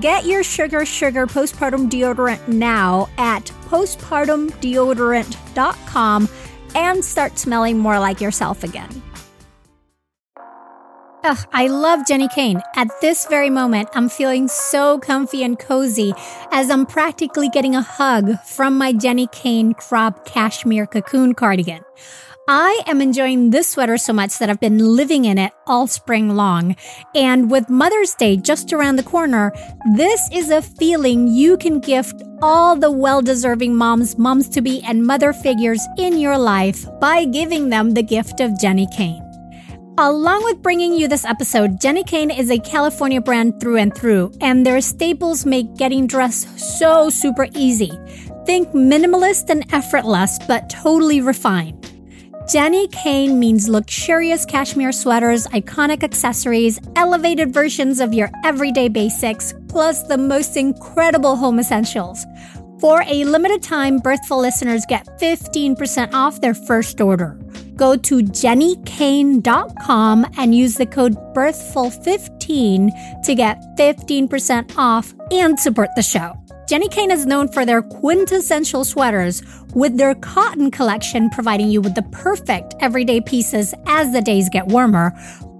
Get your Sugar Sugar postpartum deodorant now at postpartumdeodorant.com and start smelling more like yourself again. Ugh, I love Jenni Kayne. At this very moment, I'm feeling so comfy and cozy as I'm practically getting a hug from my Jenni Kayne crop cashmere cocoon cardigan. I am enjoying this sweater so much that I've been living in it all spring long. And with Mother's Day just around the corner, this is a feeling you can gift all the well deserving moms, moms to be, and mother figures in your life by giving them the gift of Jenni Kayne. Along with bringing you this episode, Jenni Kayne is a California brand through and through, and their staples make getting dressed so super easy. Think minimalist and effortless, but totally refined. Jenni Kayne means luxurious cashmere sweaters, iconic accessories, elevated versions of your everyday basics, plus the most incredible home essentials. For a limited time, Birthful listeners get 15% off their first order. Go to jennikayne.com and use the code BIRTHFUL15 to get 15% off and support the show. Jenni Kayne is known for their quintessential sweaters, with their cotton collection providing you with the perfect everyday pieces as the days get warmer.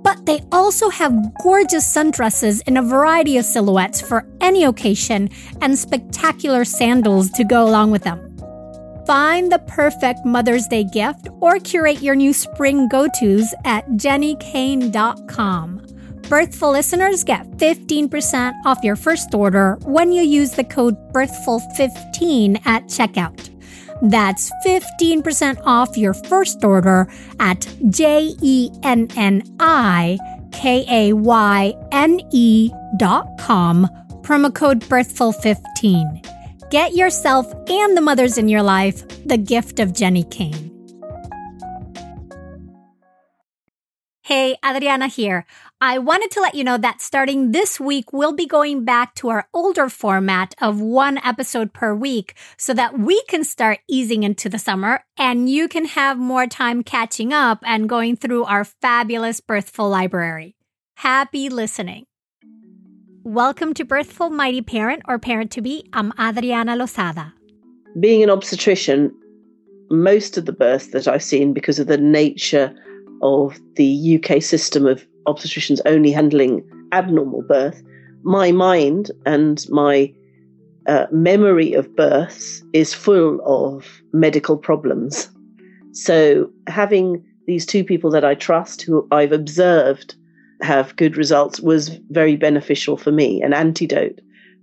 But they also have gorgeous sundresses in a variety of silhouettes for any occasion and spectacular sandals to go along with them. Find the perfect Mother's Day gift or curate your new spring go tos at jennikayne.com. Birthful listeners get 15% off your first order when you use the code BIRTHFUL15 at checkout. That's 15% off your first order at J E N N I K A Y N E dot com, promo code BIRTHFUL15. Get yourself and the mothers in your life the gift of Jenni Kayne. Hey, Adriana here. I wanted to let you know that starting this week, we'll be going back to our older format of one episode per week so that we can start easing into the summer and you can have more time catching up and going through our fabulous Birthful library. Happy listening. Welcome to Birthful Mighty Parent or Parent to Be. I'm Adriana Lozada. Being an obstetrician, most of the births that I've seen because of the nature of the UK system of obstetricians only handling abnormal birth, my mind and my uh, memory of births is full of medical problems. So, having these two people that I trust, who I've observed have good results, was very beneficial for me, an antidote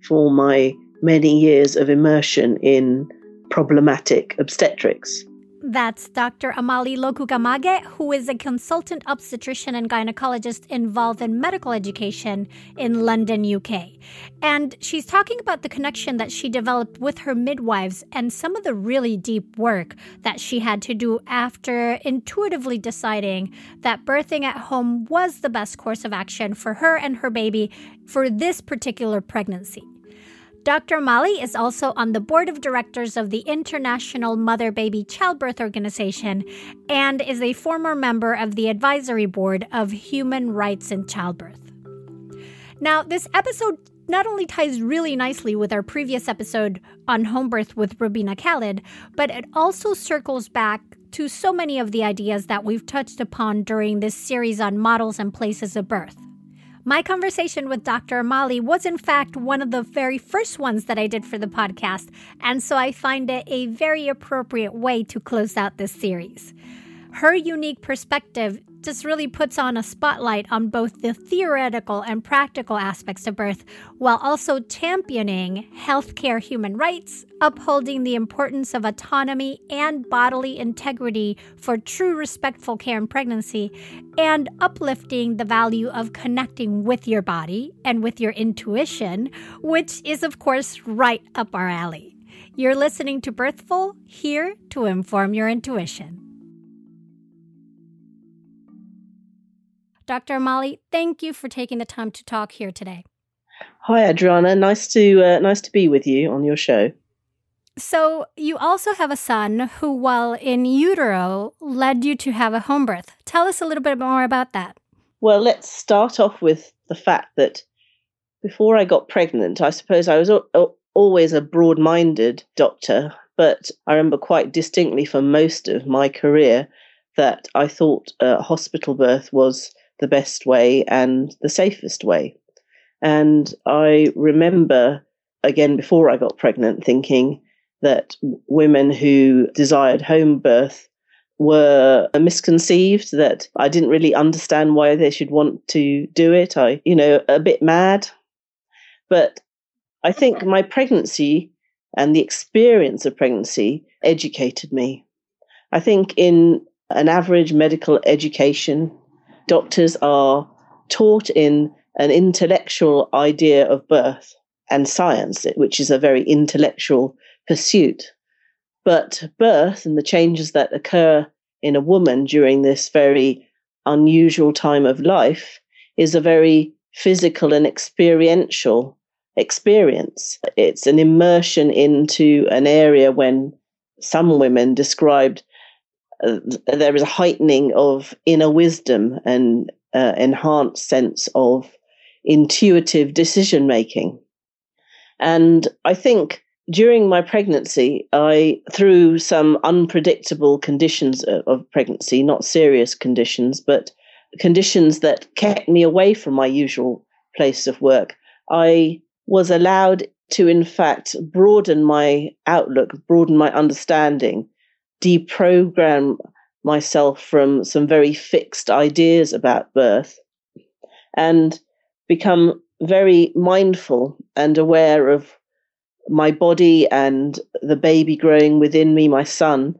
for my many years of immersion in problematic obstetrics. That's Dr. Amali Lokugamage, who is a consultant obstetrician and gynecologist involved in medical education in London, UK. And she's talking about the connection that she developed with her midwives and some of the really deep work that she had to do after intuitively deciding that birthing at home was the best course of action for her and her baby for this particular pregnancy. Dr. Mali is also on the board of directors of the International Mother Baby Childbirth Organization and is a former member of the advisory board of Human Rights in Childbirth. Now, this episode not only ties really nicely with our previous episode on home birth with Rubina Khalid, but it also circles back to so many of the ideas that we've touched upon during this series on models and places of birth. My conversation with Dr. Amali was, in fact, one of the very first ones that I did for the podcast, and so I find it a very appropriate way to close out this series. Her unique perspective just really puts on a spotlight on both the theoretical and practical aspects of birth while also championing healthcare human rights, upholding the importance of autonomy and bodily integrity for true respectful care in pregnancy, and uplifting the value of connecting with your body and with your intuition, which is, of course, right up our alley. You're listening to Birthful, here to inform your intuition. Dr. Amali, thank you for taking the time to talk here today. Hi, Adriana. Nice to uh, nice to be with you on your show. So, you also have a son who, while in utero, led you to have a home birth. Tell us a little bit more about that. Well, let's start off with the fact that before I got pregnant, I suppose I was always a broad minded doctor, but I remember quite distinctly for most of my career that I thought a hospital birth was the best way and the safest way. And I remember, again, before I got pregnant, thinking that women who desired home birth were misconceived, that I didn't really understand why they should want to do it. I, you know, a bit mad. But I think my pregnancy and the experience of pregnancy educated me. I think in an average medical education, doctors are taught in an intellectual idea of birth and science, which is a very intellectual pursuit. But birth and the changes that occur in a woman during this very unusual time of life is a very physical and experiential experience. It's an immersion into an area when some women described uh, there is a heightening of inner wisdom and uh, enhanced sense of intuitive decision making. And I think during my pregnancy, I, through some unpredictable conditions of, of pregnancy, not serious conditions, but conditions that kept me away from my usual place of work, I was allowed to, in fact, broaden my outlook, broaden my understanding deprogram myself from some very fixed ideas about birth and become very mindful and aware of my body and the baby growing within me, my son,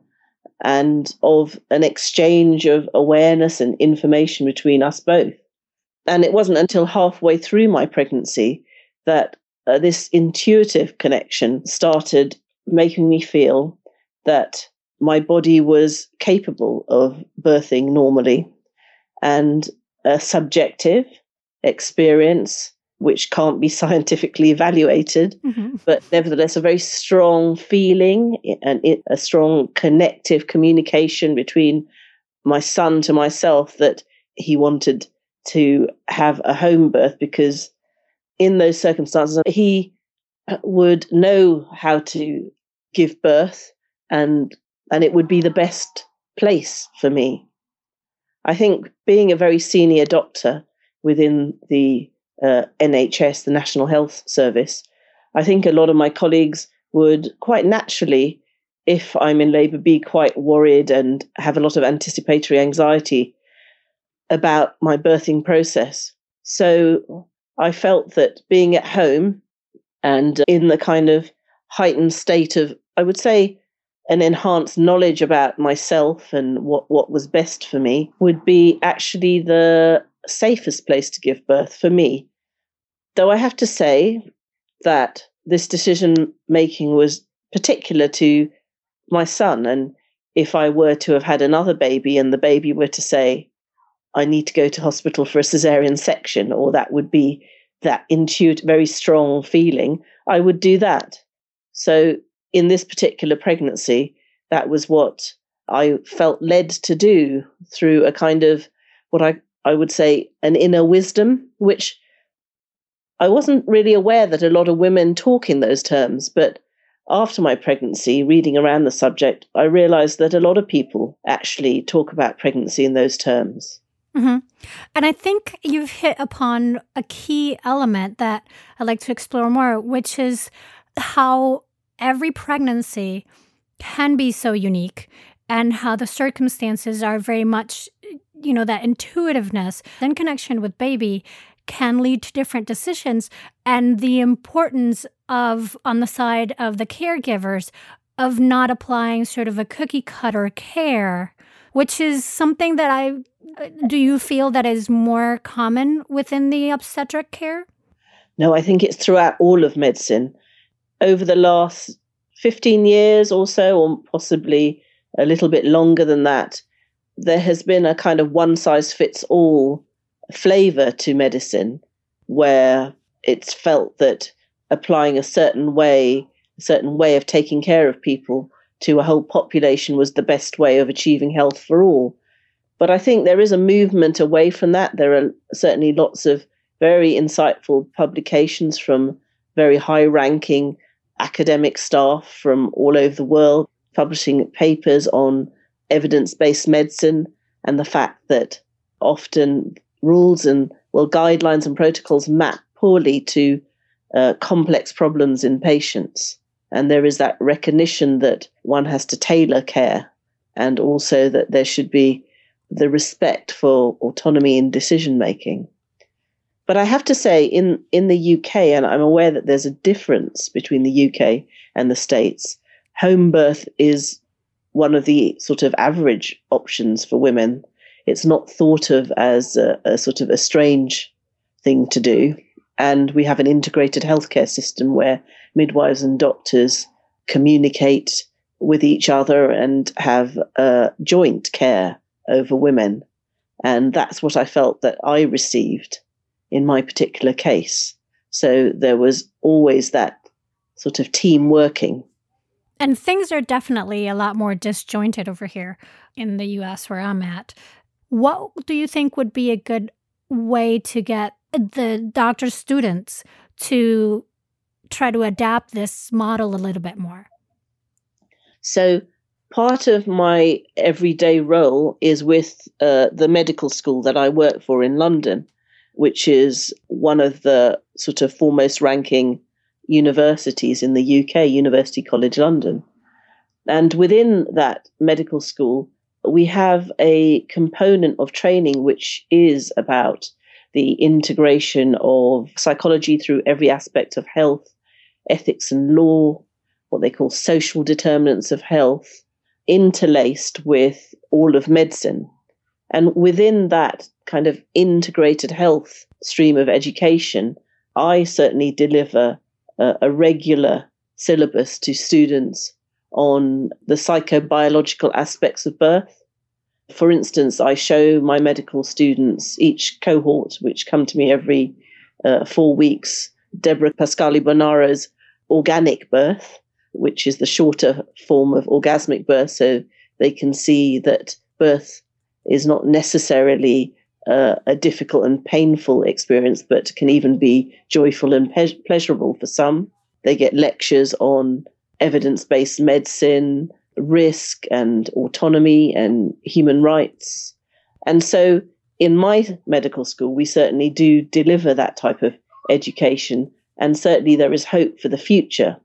and of an exchange of awareness and information between us both. And it wasn't until halfway through my pregnancy that uh, this intuitive connection started making me feel that my body was capable of birthing normally and a subjective experience which can't be scientifically evaluated mm-hmm. but nevertheless a very strong feeling and a strong connective communication between my son to myself that he wanted to have a home birth because in those circumstances he would know how to give birth and and it would be the best place for me. I think being a very senior doctor within the uh, NHS, the National Health Service, I think a lot of my colleagues would quite naturally, if I'm in labour, be quite worried and have a lot of anticipatory anxiety about my birthing process. So I felt that being at home and in the kind of heightened state of, I would say, an enhanced knowledge about myself and what, what was best for me would be actually the safest place to give birth for me. Though I have to say that this decision making was particular to my son. And if I were to have had another baby and the baby were to say, I need to go to hospital for a cesarean section, or that would be that intuitive, very strong feeling, I would do that. So in this particular pregnancy, that was what I felt led to do through a kind of what I, I would say an inner wisdom, which I wasn't really aware that a lot of women talk in those terms, but after my pregnancy, reading around the subject, I realized that a lot of people actually talk about pregnancy in those terms. Mm-hmm. And I think you've hit upon a key element that I'd like to explore more, which is how every pregnancy can be so unique and how the circumstances are very much, you know, that intuitiveness in connection with baby can lead to different decisions and the importance of on the side of the caregivers of not applying sort of a cookie cutter care which is something that i uh, do you feel that is more common within the obstetric care? No i think it's throughout all of medicine over the last 15 years or so or possibly a little bit longer than that there has been a kind of one size fits all flavor to medicine where it's felt that applying a certain way, a certain way of taking care of people to a whole population was the best way of achieving health for all. But I think there is a movement away from that. There are certainly lots of very insightful publications from very high ranking academic staff from all over the world publishing papers on evidence based medicine and the fact that often rules and well guidelines and protocols map poorly to uh, complex problems in patients. And there is that recognition that one has to tailor care and also that there should be the respect for autonomy in decision making but i have to say in in the UK and i'm aware that there's a difference between the UK and the states home birth is one of the sort of average options for women it's not thought of as a, a sort of a strange thing to do. And we have an integrated healthcare system where midwives and doctors communicate with each other and have uh, joint care over women. And that's what I felt that I received in my particular case. So there was always that sort of team working. And things are definitely a lot more disjointed over here in the US where I'm at. What do you think would be a good way to get the doctor's students to try to adapt this model a little bit more? So, part of my everyday role is with uh, the medical school that I work for in London, which is one of the sort of foremost ranking universities in the UK, University College London. And within that medical school, we have a component of training which is about the integration of psychology through every aspect of health, ethics and law, what they call social determinants of health, interlaced with all of medicine. And within that kind of integrated health stream of education, I certainly deliver a, a regular syllabus to students on the psychobiological aspects of birth. For instance, I show my medical students each cohort, which come to me every uh, four weeks, Debra Pascali-Bonaro's organic birth, which is the shorter form of orgasmic birth, so they can see that birth is not necessarily uh, a difficult and painful experience, but can even be joyful and pe- pleasurable for some. They get lectures on evidence based medicine, risk and autonomy and human rights. And so in my medical school, we certainly do deliver that type of education. And certainly there is hope for the future.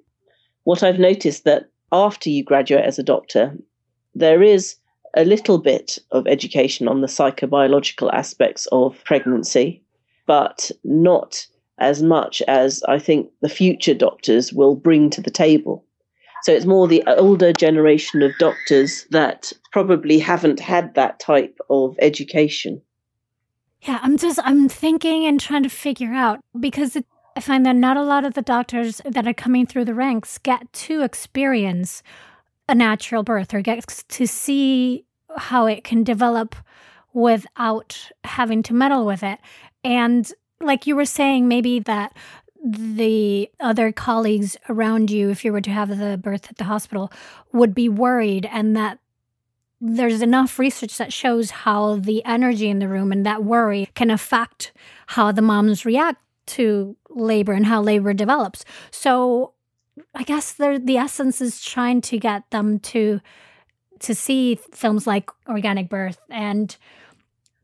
What I've noticed that after you graduate as a doctor, there is a little bit of education on the psychobiological aspects of pregnancy, but not as much as I think the future doctors will bring to the table. So it's more the older generation of doctors that probably haven't had that type of education. Yeah, I'm just I'm thinking and trying to figure out because it, I find that not a lot of the doctors that are coming through the ranks get to experience a natural birth or get to see how it can develop without having to meddle with it. And like you were saying, maybe that the other colleagues around you, if you were to have the birth at the hospital, would be worried, and that there's enough research that shows how the energy in the room and that worry can affect how the moms react to labor and how labor develops. So I guess the essence is trying to get them to to see films like Organic Birth and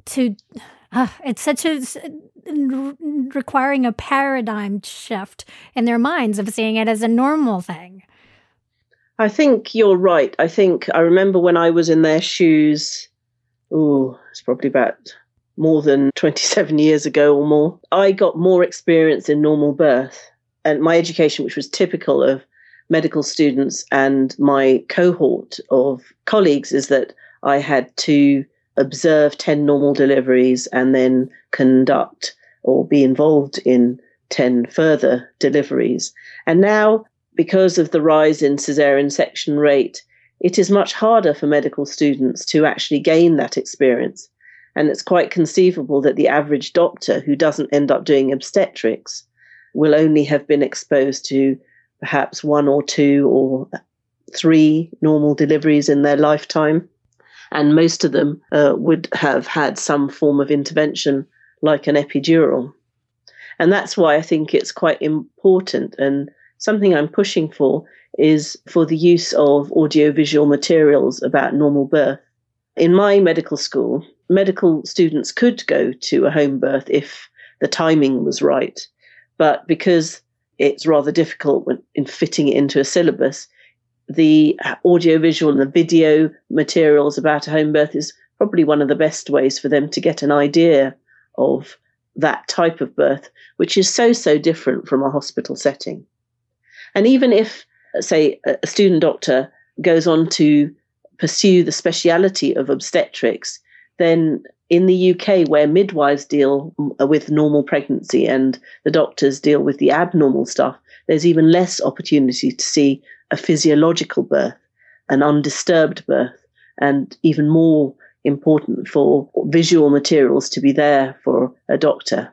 to uh, it's such a requiring a paradigm shift in their minds of seeing it as a normal thing. I think you're right. I think I remember when I was in their shoes. Oh, it's probably about more than 27 years ago or more. I got more experience in normal birth and my education, which was typical of medical students and my cohort of colleagues, is that I had to observe 10 normal deliveries and then conduct or be involved in 10 further deliveries. And now, because of the rise in caesarean section rate, it is much harder for medical students to actually gain that experience. And it's quite conceivable that the average doctor who doesn't end up doing obstetrics will only have been exposed to perhaps one or two or three normal deliveries in their lifetime and most of them uh, would have had some form of intervention like an epidural. And that's why I think it's quite important and something I'm pushing for is for the use of audiovisual materials about normal birth. In my medical school, medical students could go to a home birth if the timing was right. But because it's rather difficult when, in fitting it into a syllabus, the uh, audiovisual and the video materials about a home birth is probably one of the best ways for them to get an idea of that type of birth, which is so, so different from a hospital setting. And even if, say, a student doctor goes on to pursue the speciality of obstetrics, then in the UK, where midwives deal uh, with normal pregnancy and the doctors deal with the abnormal stuff, there's even less opportunity to see a physiological birth, an undisturbed birth, and even more important for visual materials to be there for a doctor.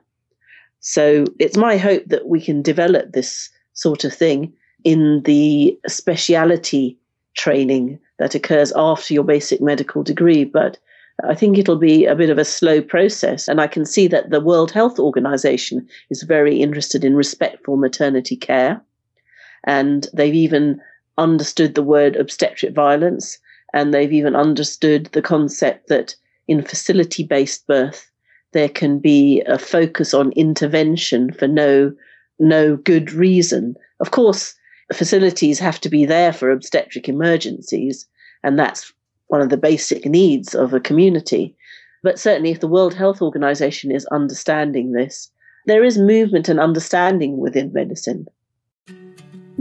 So it's my hope that we can develop this sort of thing in the speciality training that occurs after your basic medical degree. But I think it'll be a bit of a slow process. And I can see that the World Health Organization is very interested in respectful maternity care. And they've even understood the word obstetric violence. And they've even understood the concept that in facility based birth, there can be a focus on intervention for no, no good reason. Of course, facilities have to be there for obstetric emergencies, and that's one of the basic needs of a community. But certainly, if the World Health Organization is understanding this, there is movement and understanding within medicine.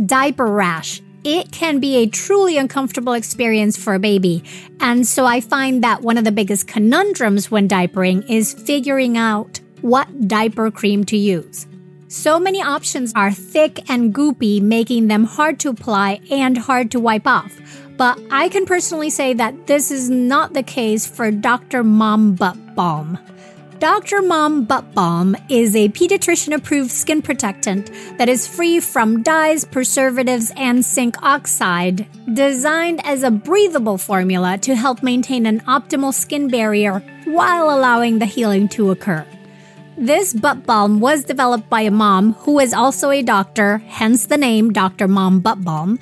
Diaper rash. It can be a truly uncomfortable experience for a baby. And so I find that one of the biggest conundrums when diapering is figuring out what diaper cream to use. So many options are thick and goopy, making them hard to apply and hard to wipe off. But I can personally say that this is not the case for Dr. Mom Butt Balm. Dr. Mom Butt Balm is a pediatrician approved skin protectant that is free from dyes, preservatives, and zinc oxide, designed as a breathable formula to help maintain an optimal skin barrier while allowing the healing to occur. This butt balm was developed by a mom who is also a doctor, hence the name Dr. Mom Butt Balm,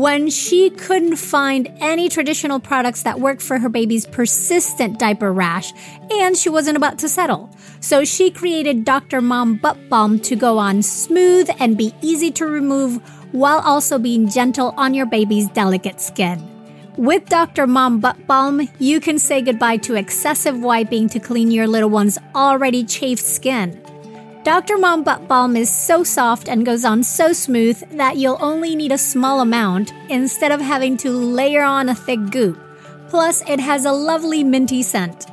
when she couldn't find any traditional products that worked for her baby's persistent diaper rash and she wasn't about to settle. So she created Dr. Mom Butt Balm to go on smooth and be easy to remove while also being gentle on your baby's delicate skin. With Dr. Mom Butt Balm, you can say goodbye to excessive wiping to clean your little one's already chafed skin. Dr. Mom Butt Balm is so soft and goes on so smooth that you'll only need a small amount instead of having to layer on a thick goop. Plus, it has a lovely minty scent.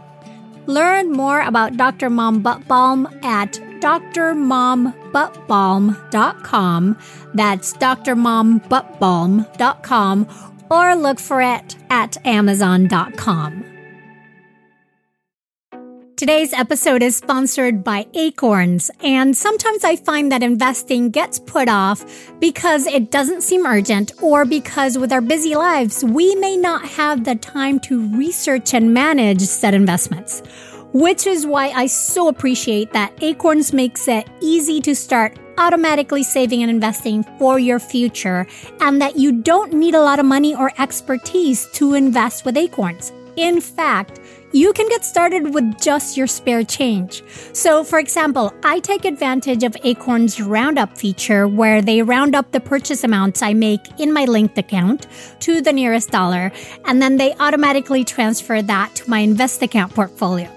Learn more about Dr. Mom Butt Balm at drmombuttbalm.com. That's drmombuttbalm.com or look for it at amazon.com. Today's episode is sponsored by Acorns, and sometimes I find that investing gets put off because it doesn't seem urgent or because with our busy lives, we may not have the time to research and manage said investments. Which is why I so appreciate that Acorns makes it easy to start automatically saving and investing for your future, and that you don't need a lot of money or expertise to invest with Acorns. In fact, you can get started with just your spare change. So, for example, I take advantage of Acorn's Roundup feature where they round up the purchase amounts I make in my linked account to the nearest dollar, and then they automatically transfer that to my invest account portfolio.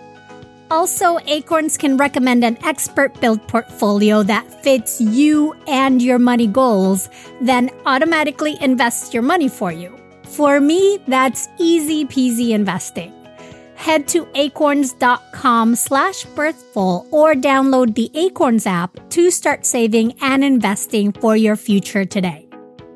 Also, Acorns can recommend an expert built portfolio that fits you and your money goals, then automatically invests your money for you. For me, that's easy peasy investing head to acorns.com slash birthful or download the Acorns app to start saving and investing for your future today.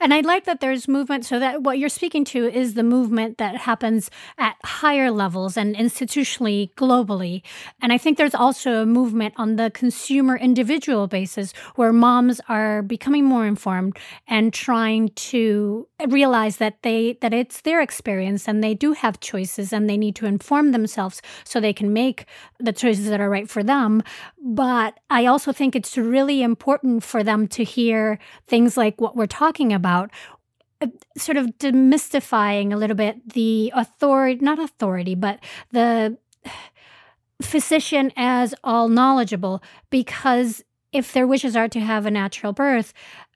And I like that there's movement so that what you're speaking to is the movement that happens at higher levels and institutionally globally. And I think there's also a movement on the consumer individual basis where moms are becoming more informed and trying to realize that they that it's their experience and they do have choices and they need to inform themselves so they can make the choices that are right for them. But I also think it's really important for them to hear things like what we're talking about about uh, sort of demystifying a little bit the authority, not authority, but the physician as all knowledgeable because if their wishes are to have a natural birth,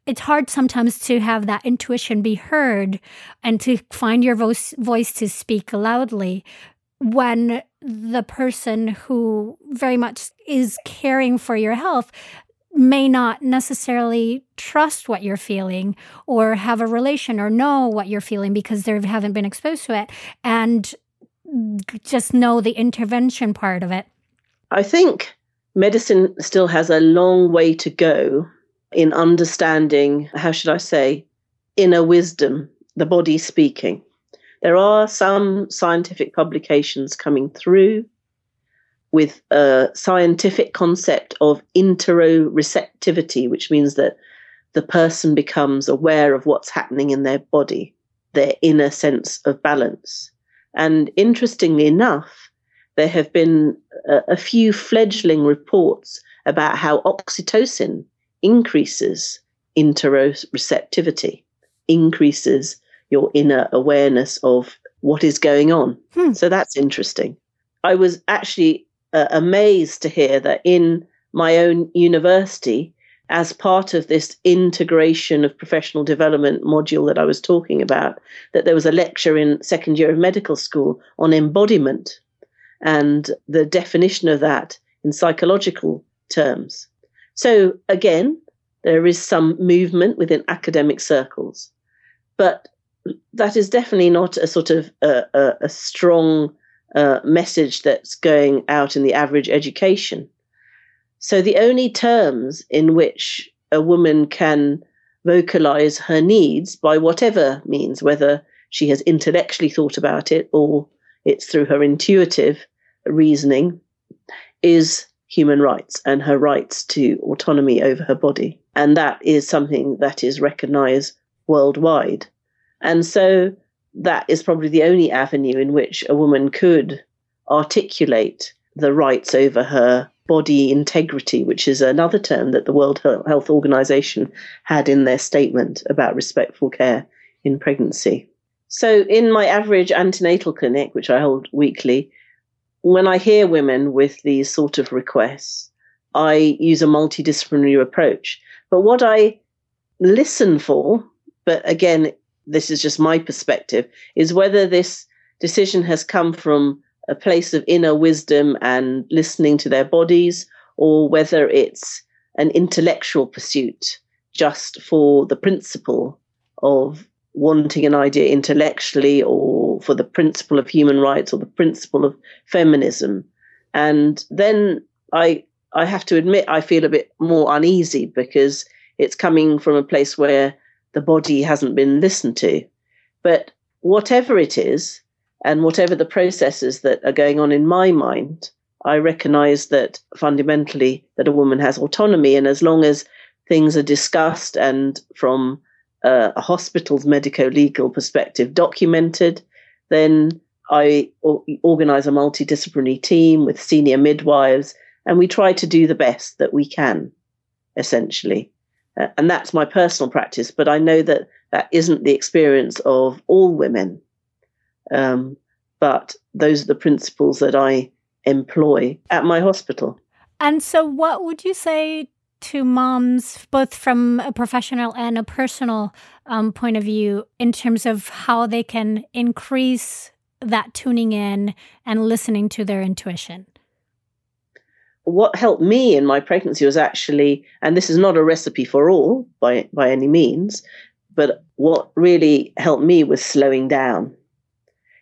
it's hard sometimes to have that intuition be heard and to find your voice, voice to speak loudly when the person who very much is caring for your health may not necessarily trust what you're feeling or have a relation or know what you're feeling because they haven't been exposed to it and just know the intervention part of it. I think medicine still has a long way to go in understanding, how should I say, inner wisdom, the body speaking. There are some scientific publications coming through with a scientific concept of interoceptivity, which means that the person becomes aware of what's happening in their body, their inner sense of balance. And interestingly enough, there have been a, a few fledgling reports about how oxytocin increases interoceptivity, increases your inner awareness of what is going on. Hmm. So that's interesting. I was actually uh, amazed to hear that in my own university, as part of this integration of professional development module that I was talking about, that there was a lecture in second year of medical school on embodiment and the definition of that in psychological terms. So again, there is some movement within academic circles, but that is definitely not a sort of a, a, a strong uh, message that's going out in the average education. So the only terms in which a woman can vocalize her needs by whatever means, whether she has intellectually thought about it or it's through her intuitive reasoning, is human rights and her rights to autonomy over her body. And that is something that is recognized worldwide. And so that is probably the only avenue in which a woman could articulate the rights over her body integrity, which is another term that the World Health Organization had in their statement about respectful care in pregnancy. So, in my average antenatal clinic, which I hold weekly, when I hear women with these sort of requests, I use a multidisciplinary approach. But what I listen for, but again, this is just my perspective, is whether this decision has come from a place of inner wisdom and listening to their bodies, or whether it's an intellectual pursuit just for the principle of wanting an idea intellectually or for the principle of human rights or the principle of feminism. And then I I have to admit I feel a bit more uneasy because it's coming from a place where the body hasn't been listened to. But whatever it is, and whatever the processes that are going on in my mind, I recognize that fundamentally that a woman has autonomy. And as long as things are discussed and from uh, a hospital's medico legal perspective documented, then I organize a multidisciplinary team with senior midwives, and we try to do the best that we can, essentially. Uh, and that's my personal practice, but I know that that isn't the experience of all women. Um, but those are the principles that I employ at my hospital. And so, what would you say to moms, both from a professional and a personal um, point of view, in terms of how they can increase that tuning in and listening to their intuition? What helped me in my pregnancy was actually, and this is not a recipe for all by, by any means, but what really helped me was slowing down.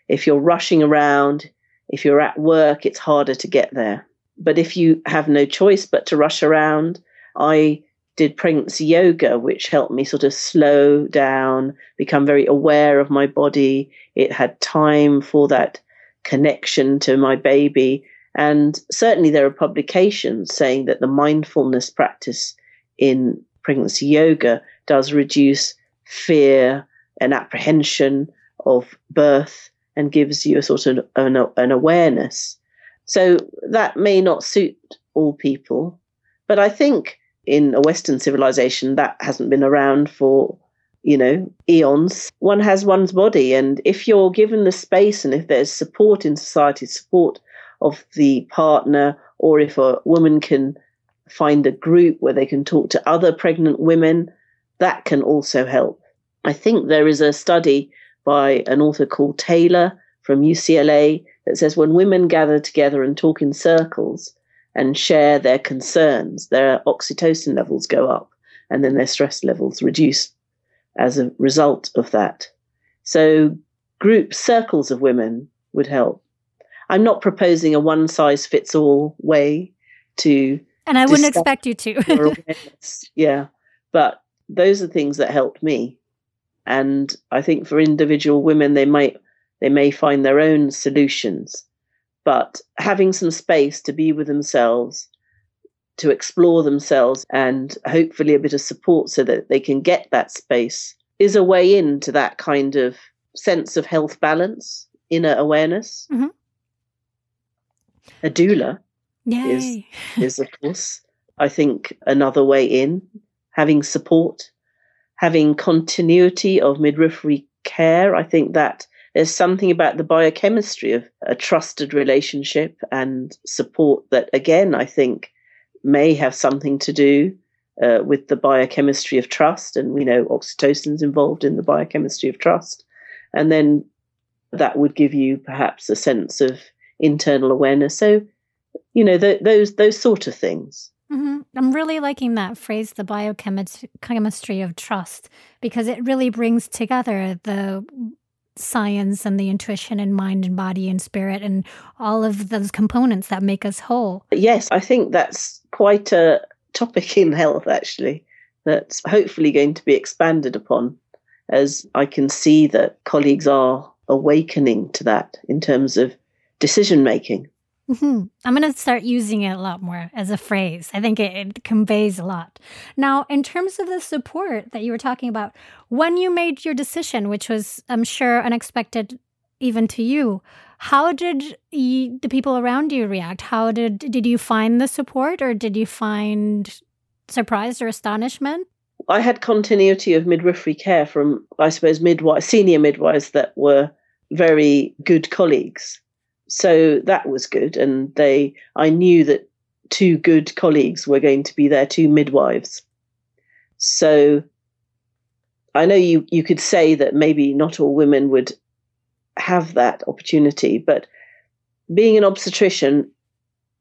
If you're rushing around, if you're at work, it's harder to get there. But if you have no choice but to rush around, I did pregnancy yoga, which helped me sort of slow down, become very aware of my body. It had time for that connection to my baby. And certainly there are publications saying that the mindfulness practice in pregnancy yoga does reduce fear and apprehension of birth and gives you a sort of an, an awareness. So that may not suit all people, but I think in a Western civilization, that hasn't been around for, you know, eons. One has one's body. And if you're given the space and if there's support in society, support of the partner, or if a woman can find a group where they can talk to other pregnant women, that can also help. I think there is a study by an author called Taylor from UCLA that says when women gather together and talk in circles, and share their concerns, their oxytocin levels go up and then their stress levels reduce as a result of that. So, group circles of women would help. I'm not proposing a one size fits all way to. And I wouldn't expect you to. yeah. But those are things that helped me. And I think for individual women, they might they may find their own solutions but having some space to be with themselves, to explore themselves, and hopefully a bit of support so that they can get that space is a way into that kind of sense of health balance, inner awareness. Mm-hmm. A doula is, is, of course, I think, another way in. Having support, having continuity of midwifery care, I think that there's something about the biochemistry of a trusted relationship and support that, again, I think may have something to do uh, with the biochemistry of trust. And we know oxytocin's involved in the biochemistry of trust. And then that would give you perhaps a sense of internal awareness. So, you know, th- those those sort of things. Mm-hmm. I'm really liking that phrase, the biochemistry of trust, because it really brings together the science and the intuition and mind and body and spirit and all of those components that make us whole. Yes, I think that's quite a topic in health, actually, that's hopefully going to be expanded upon as I can see that colleagues are awakening to that in terms of decision making. Mm-hmm. I'm going to start using it a lot more as a phrase. I think it, it, conveys a lot. Now, in terms of the support that you were talking about, when you made your decision, which was, I'm sure, unexpected even to you, how did you, the people around you react? How did did you find the support, or did you find surprise or astonishment? I had continuity of midwifery care from, I suppose, midwives, senior midwives that were very good colleagues. So that was good. And they, I knew that two good colleagues were going to be there, two midwives. So I know you, you could say that maybe not all women would have that opportunity, but being an obstetrician,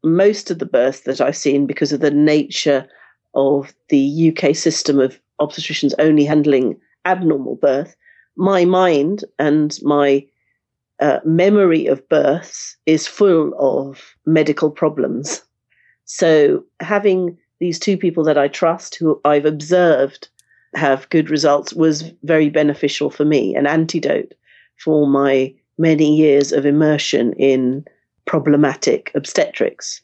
most of the births that I've seen, because of the nature of the UK system of obstetricians only handling abnormal birth, my mind and my uh, memory of births is full of medical problems. So having these two people that I trust, who I've observed have good results, was very beneficial for me, an antidote for my many years of immersion in problematic obstetrics.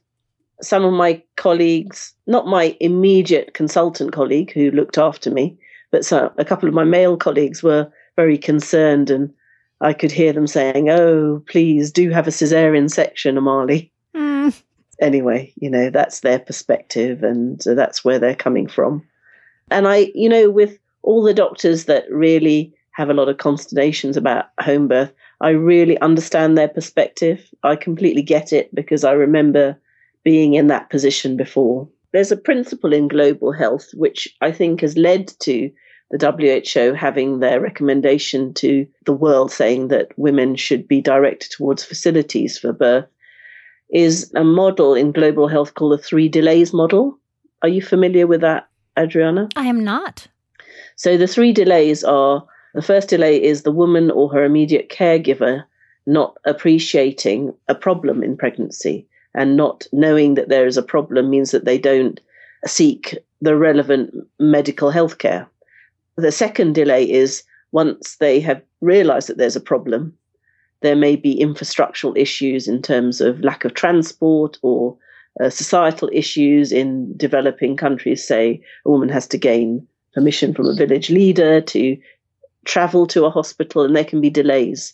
Some of my colleagues, not my immediate consultant colleague who looked after me, but some, a couple of my male colleagues were very concerned and I could hear them saying, Oh, please do have a cesarean section, Amali. Mm. Anyway, you know, that's their perspective and that's where they're coming from. And I, you know, with all the doctors that really have a lot of consternations about home birth, I really understand their perspective. I completely get it because I remember being in that position before. There's a principle in global health which I think has led to the WHO having their recommendation to the world saying that women should be directed towards facilities for birth is a model in global health called the three delays model. Are you familiar with that, Adriana? I am not. So the three delays are the first delay is the woman or her immediate caregiver not appreciating a problem in pregnancy and not knowing that there is a problem means that they don't seek the relevant medical health care. The second delay is once they have realized that there's a problem, there may be infrastructural issues in terms of lack of transport or uh, societal issues in developing countries. Say a woman has to gain permission from a village leader to travel to a hospital, and there can be delays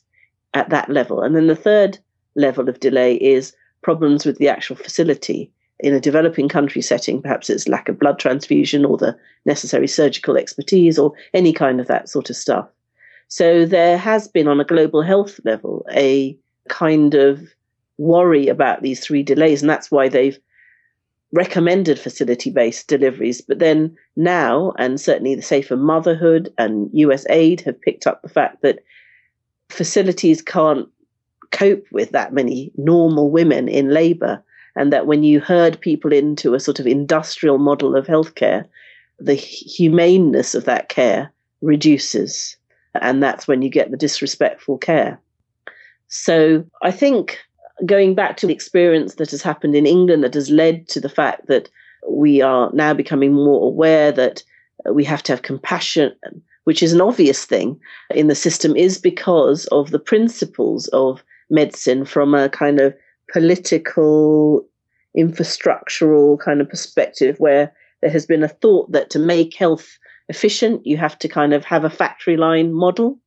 at that level. And then the third level of delay is problems with the actual facility. In a developing country setting, perhaps it's lack of blood transfusion or the necessary surgical expertise or any kind of that sort of stuff. So there has been, on a global health level, a kind of worry about these three delays, and that's why they've recommended facility based deliveries. But then now, and certainly the Safer Motherhood and USAID have picked up the fact that facilities can't cope with that many normal women in labor. And that when you herd people into a sort of industrial model of healthcare, the humaneness of that care reduces. And that's when you get the disrespectful care. So I think going back to the experience that has happened in England that has led to the fact that we are now becoming more aware that we have to have compassion, which is an obvious thing in the system, is because of the principles of medicine from a kind of political, infrastructural kind of perspective, where there has been a thought that to make health efficient, you have to kind of have a factory line model.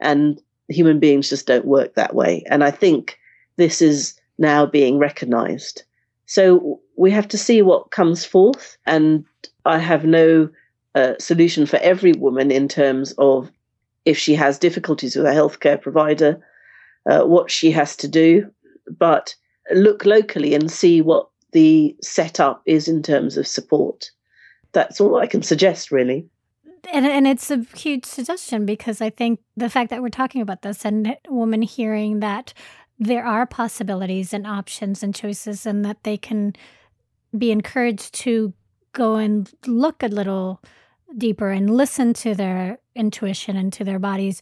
And human beings just don't work that way. And I think this is now being recognized. So we have to see what comes forth. And I have no uh, solution for every woman in terms of if she has difficulties with a healthcare provider, uh, what she has to do. But look locally and see what the setup is in terms of support. That's all I can suggest, really. And, and it's a huge suggestion because I think the fact that we're talking about this and women hearing that there are possibilities and options and choices, and that they can be encouraged to go and look a little deeper and listen to their intuition and to their bodies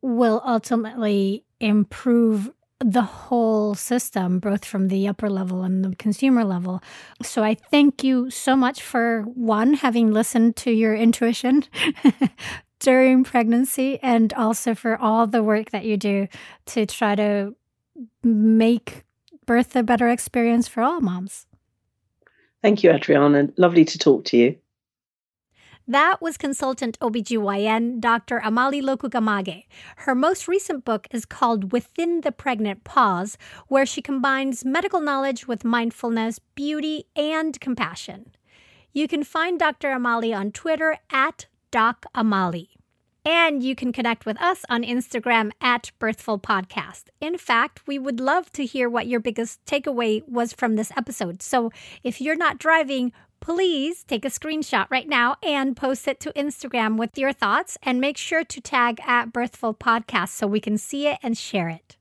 will ultimately improve the whole system, both from the upper level and the consumer level. So I thank you so much for one, having listened to your intuition during pregnancy, and also for all the work that you do to try to make birth a better experience for all moms. Thank you, Adriana. Lovely to talk to you. That was consultant OBGYN Dr. Amali Lokugamage. Her most recent book is called Within the Pregnant Pause, where she combines medical knowledge with mindfulness, beauty, and compassion. You can find Dr. Amali on Twitter at Doc Amali. And you can connect with us on Instagram at Birthful Podcast. In fact, we would love to hear what your biggest takeaway was from this episode. So if you're not driving, please take a screenshot right now and post it to Instagram with your thoughts and make sure to tag at Birthful Podcast so we can see it and share it.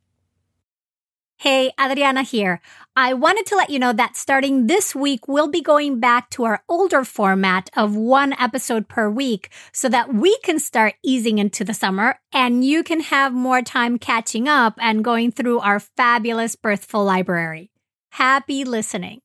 Hey, Adriana here. I wanted to let you know that starting this week, we'll be going back to our older format of one episode per week so that we can start easing into the summer and you can have more time catching up and going through our fabulous Birthful library. Happy listening.